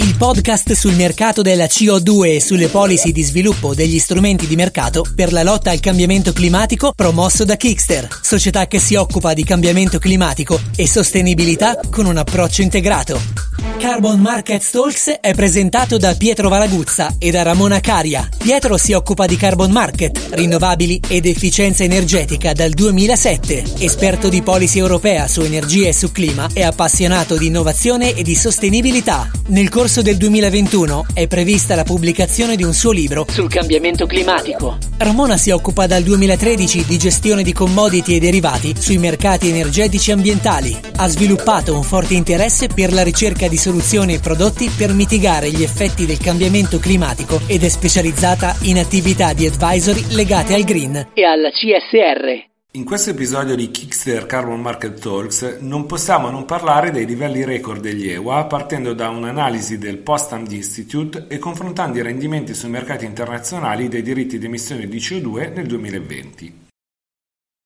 Il podcast sul mercato della CO2 e sulle policy di sviluppo degli strumenti di mercato per la lotta al cambiamento climatico promosso da Kickster, società che si occupa di cambiamento climatico e sostenibilità con un approccio integrato. Carbon Market Talks è presentato da Pietro Varaguzza e da Ramona Caria. Pietro si occupa di carbon market, rinnovabili ed efficienza energetica dal 2007. Esperto di policy europea su energia e su clima e appassionato di innovazione e di sostenibilità. Nel corso del 2021 è prevista la pubblicazione di un suo libro sul cambiamento climatico. Ramona si occupa dal 2013 di gestione di commodity e derivati sui mercati energetici ambientali. Ha sviluppato un forte interesse per la ricerca di soluzioni e prodotti per mitigare gli effetti del cambiamento climatico ed è specializzata in attività di advisory legate al green e alla CSR. In questo episodio di Kickster Carbon Market Talks non possiamo non parlare dei livelli record degli EWA partendo da un'analisi del Potsdam Institute e confrontando i rendimenti sui mercati internazionali dei diritti di emissione di CO2 nel 2020.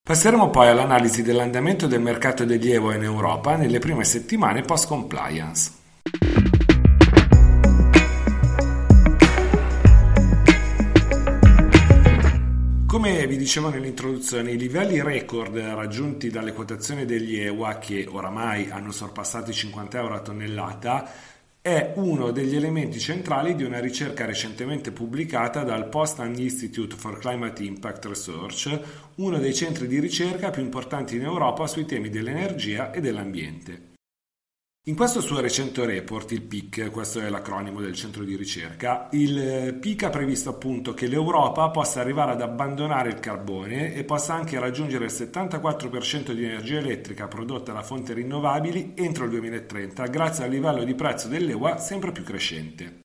Passeremo poi all'analisi dell'andamento del mercato degli EWA in Europa nelle prime settimane post-compliance. Come vi dicevo nell'introduzione, i livelli record raggiunti dalle quotazioni degli EWA, che oramai hanno sorpassato i 50 euro a tonnellata, è uno degli elementi centrali di una ricerca recentemente pubblicata dal Potsdam Institute for Climate Impact Research, uno dei centri di ricerca più importanti in Europa sui temi dell'energia e dell'ambiente. In questo suo recente report, il PIC, questo è l'acronimo del centro di ricerca, il PIC ha previsto appunto che l'Europa possa arrivare ad abbandonare il carbone e possa anche raggiungere il 74% di energia elettrica prodotta da fonti rinnovabili entro il 2030 grazie al livello di prezzo dell'EUA sempre più crescente.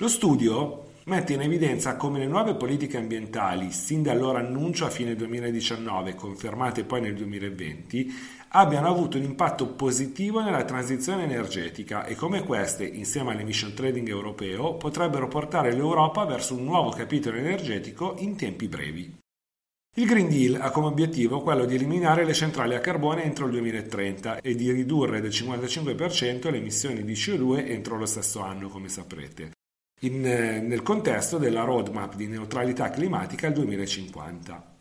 Lo studio mette in evidenza come le nuove politiche ambientali, sin dal loro annuncio a fine 2019 confermate poi nel 2020, abbiano avuto un impatto positivo nella transizione energetica e come queste, insieme all'emission trading europeo, potrebbero portare l'Europa verso un nuovo capitolo energetico in tempi brevi. Il Green Deal ha come obiettivo quello di eliminare le centrali a carbone entro il 2030 e di ridurre del 55% le emissioni di CO2 entro lo stesso anno, come saprete, in, nel contesto della roadmap di neutralità climatica al 2050.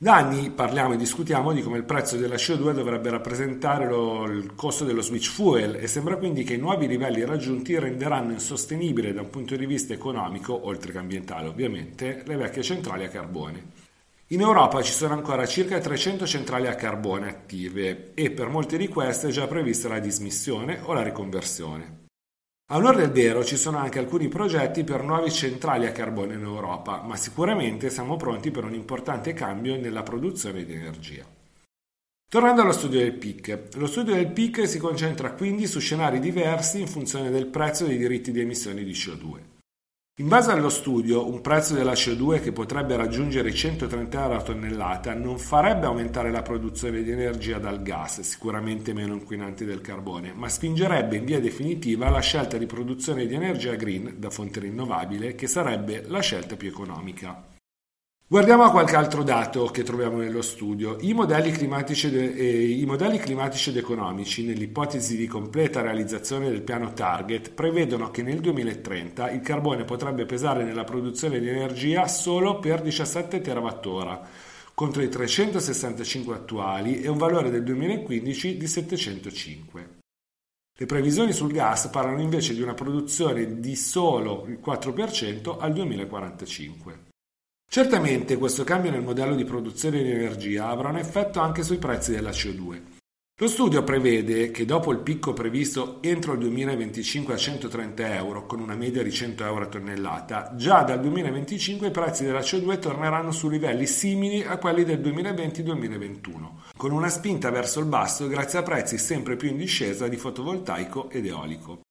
Da anni parliamo e discutiamo di come il prezzo della CO2 dovrebbe rappresentare lo, il costo dello switch fuel e sembra quindi che i nuovi livelli raggiunti renderanno insostenibile da un punto di vista economico, oltre che ambientale ovviamente, le vecchie centrali a carbone. In Europa ci sono ancora circa 300 centrali a carbone attive e per molte di queste è già prevista la dismissione o la riconversione. A onore del vero ci sono anche alcuni progetti per nuove centrali a carbone in Europa, ma sicuramente siamo pronti per un importante cambio nella produzione di energia. Tornando allo studio del PIC, lo studio del PIC si concentra quindi su scenari diversi in funzione del prezzo dei diritti di emissione di CO2. In base allo studio, un prezzo della CO2 che potrebbe raggiungere i 130 euro a tonnellata non farebbe aumentare la produzione di energia dal gas, sicuramente meno inquinante del carbone, ma spingerebbe in via definitiva la scelta di produzione di energia green da fonte rinnovabile, che sarebbe la scelta più economica. Guardiamo a qualche altro dato che troviamo nello studio. I modelli climatici, de, eh, i modelli climatici ed economici, nell'ipotesi di completa realizzazione del piano target, prevedono che nel 2030 il carbone potrebbe pesare nella produzione di energia solo per 17 TWh, contro i 365 attuali e un valore del 2015 di 705. Le previsioni sul gas parlano invece di una produzione di solo il 4% al 2045. Certamente questo cambio nel modello di produzione di energia avrà un effetto anche sui prezzi della CO2. Lo studio prevede che dopo il picco previsto entro il 2025 a 130 euro, con una media di 100 euro a tonnellata, già dal 2025 i prezzi della CO2 torneranno su livelli simili a quelli del 2020-2021, con una spinta verso il basso grazie a prezzi sempre più in discesa di fotovoltaico ed eolico.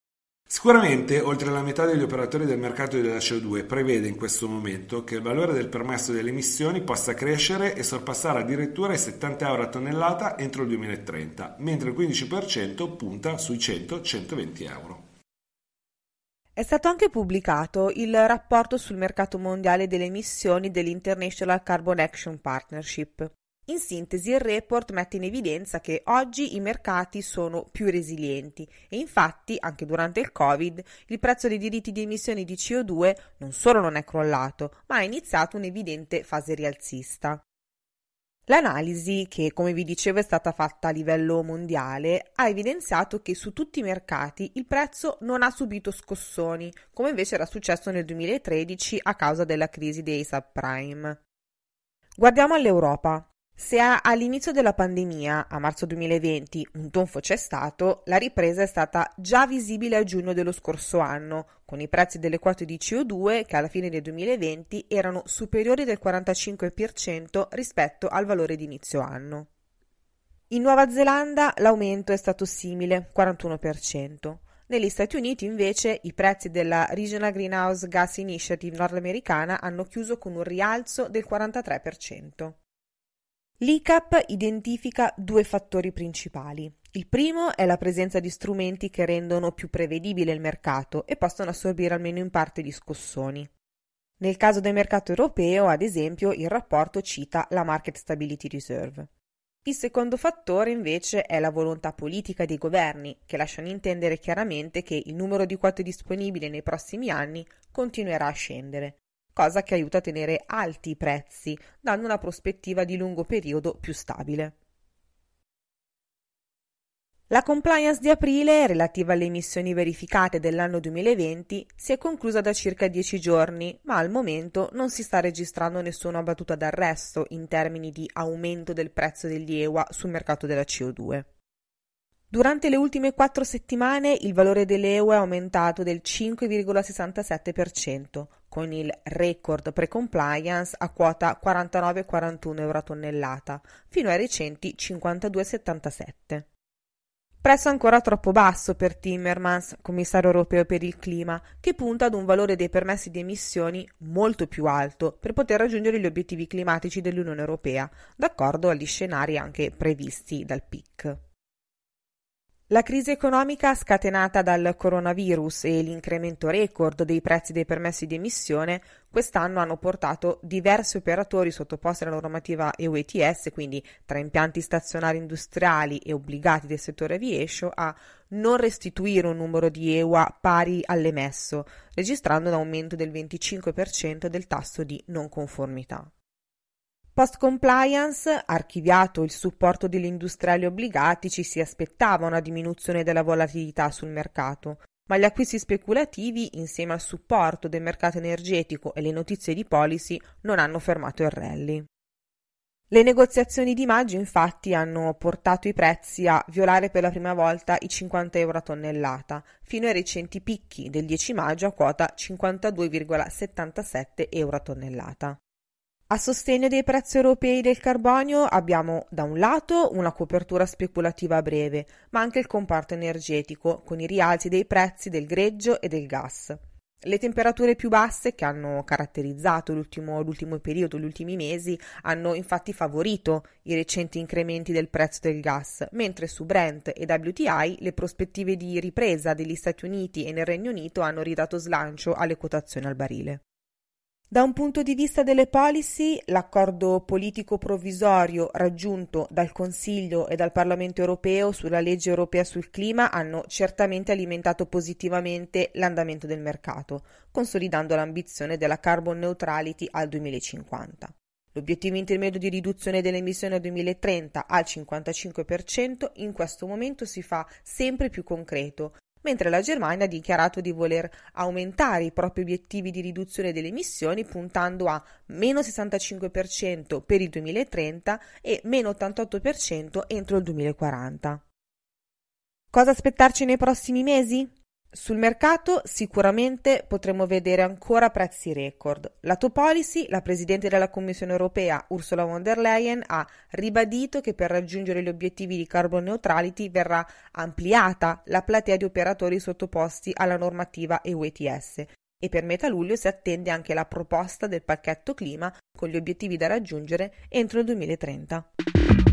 Sicuramente, oltre la metà degli operatori del mercato della CO2 prevede in questo momento che il valore del permesso delle emissioni possa crescere e sorpassare addirittura i 70 euro a tonnellata entro il 2030, mentre il 15% punta sui 100-120 euro. È stato anche pubblicato il rapporto sul mercato mondiale delle emissioni dell'International Carbon Action Partnership. In sintesi, il report mette in evidenza che oggi i mercati sono più resilienti e infatti, anche durante il Covid, il prezzo dei diritti di emissione di CO2 non solo non è crollato, ma ha iniziato un'evidente fase rialzista. L'analisi, che come vi dicevo è stata fatta a livello mondiale, ha evidenziato che su tutti i mercati il prezzo non ha subito scossoni, come invece era successo nel 2013 a causa della crisi dei subprime. Guardiamo all'Europa. Se all'inizio della pandemia, a marzo 2020, un tonfo c'è stato, la ripresa è stata già visibile a giugno dello scorso anno, con i prezzi delle quote di CO2 che alla fine del 2020 erano superiori del 45% rispetto al valore di inizio anno. In Nuova Zelanda l'aumento è stato simile, 41%. Negli Stati Uniti invece i prezzi della Regional Greenhouse Gas Initiative nordamericana hanno chiuso con un rialzo del 43%. L'ICAP identifica due fattori principali. Il primo è la presenza di strumenti che rendono più prevedibile il mercato e possono assorbire almeno in parte gli scossoni. Nel caso del mercato europeo, ad esempio, il rapporto cita la Market Stability Reserve. Il secondo fattore invece è la volontà politica dei governi, che lasciano intendere chiaramente che il numero di quote disponibili nei prossimi anni continuerà a scendere cosa che aiuta a tenere alti i prezzi, dando una prospettiva di lungo periodo più stabile. La compliance di aprile, relativa alle emissioni verificate dell'anno 2020, si è conclusa da circa dieci giorni, ma al momento non si sta registrando nessuna battuta d'arresto in termini di aumento del prezzo degli EUA sul mercato della CO2. Durante le ultime quattro settimane il valore dell'EUA è aumentato del 5,67%, con il record pre-compliance a quota 49,41 euro a tonnellata, fino ai recenti 52,77. Prezzo ancora troppo basso per Timmermans, commissario europeo per il clima, che punta ad un valore dei permessi di emissioni molto più alto per poter raggiungere gli obiettivi climatici dell'Unione Europea, d'accordo agli scenari anche previsti dal PIC. La crisi economica scatenata dal coronavirus e l'incremento record dei prezzi dei permessi di emissione quest'anno hanno portato diversi operatori sottoposti alla normativa EU ETS, quindi tra impianti stazionari industriali e obbligati del settore aviation, a non restituire un numero di EUA pari all'emesso, registrando un aumento del 25% del tasso di non conformità. Post compliance, archiviato il supporto degli industriali obbligati, ci si aspettava una diminuzione della volatilità sul mercato, ma gli acquisti speculativi, insieme al supporto del mercato energetico e le notizie di policy, non hanno fermato il rally. Le negoziazioni di maggio infatti hanno portato i prezzi a violare per la prima volta i 50 euro a tonnellata, fino ai recenti picchi del 10 maggio a quota 52,77 euro a tonnellata. A sostegno dei prezzi europei del carbonio abbiamo da un lato una copertura speculativa a breve, ma anche il comparto energetico, con i rialzi dei prezzi del greggio e del gas. Le temperature più basse che hanno caratterizzato l'ultimo, l'ultimo, periodo, gli ultimi mesi, hanno infatti favorito i recenti incrementi del prezzo del gas, mentre su Brent e WTI le prospettive di ripresa degli Stati Uniti e nel Regno Unito hanno ridato slancio alle quotazioni al barile. Da un punto di vista delle policy, l'accordo politico provvisorio raggiunto dal Consiglio e dal Parlamento europeo sulla legge europea sul clima hanno certamente alimentato positivamente l'andamento del mercato, consolidando l'ambizione della carbon neutrality al 2050. L'obiettivo intermedio di riduzione delle emissioni al 2030 al 55% in questo momento si fa sempre più concreto, mentre la Germania ha dichiarato di voler aumentare i propri obiettivi di riduzione delle emissioni puntando a meno 65% per il 2030 e meno 88% entro il 2040. Cosa aspettarci nei prossimi mesi? Sul mercato sicuramente potremo vedere ancora prezzi record. Lato policy, la Presidente della Commissione europea Ursula von der Leyen ha ribadito che per raggiungere gli obiettivi di carbon neutrality verrà ampliata la platea di operatori sottoposti alla normativa EU e per metà luglio si attende anche la proposta del pacchetto clima con gli obiettivi da raggiungere entro il 2030.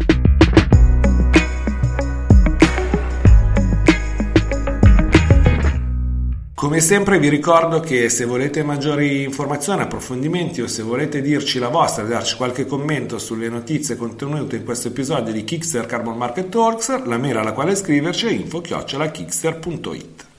Come sempre vi ricordo che se volete maggiori informazioni, approfondimenti o se volete dirci la vostra, darci qualche commento sulle notizie contenute in questo episodio di Kickster Carbon Market Talks, la mail alla quale scriverci è info-kickster.it.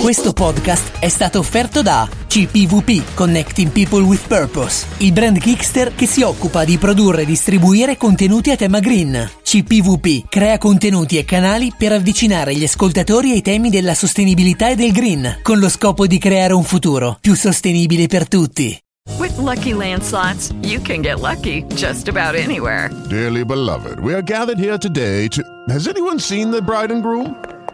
Questo podcast è stato offerto da CPVP Connecting People with Purpose, il brand Kickster che si occupa di produrre e distribuire contenuti a tema green. CPVP crea contenuti e canali per avvicinare gli ascoltatori ai temi della sostenibilità e del green, con lo scopo di creare un futuro più sostenibile per tutti. With lucky landslots, you can get lucky just about anywhere. Dearly beloved, we are gathered here today to. Has anyone seen the bride and groom?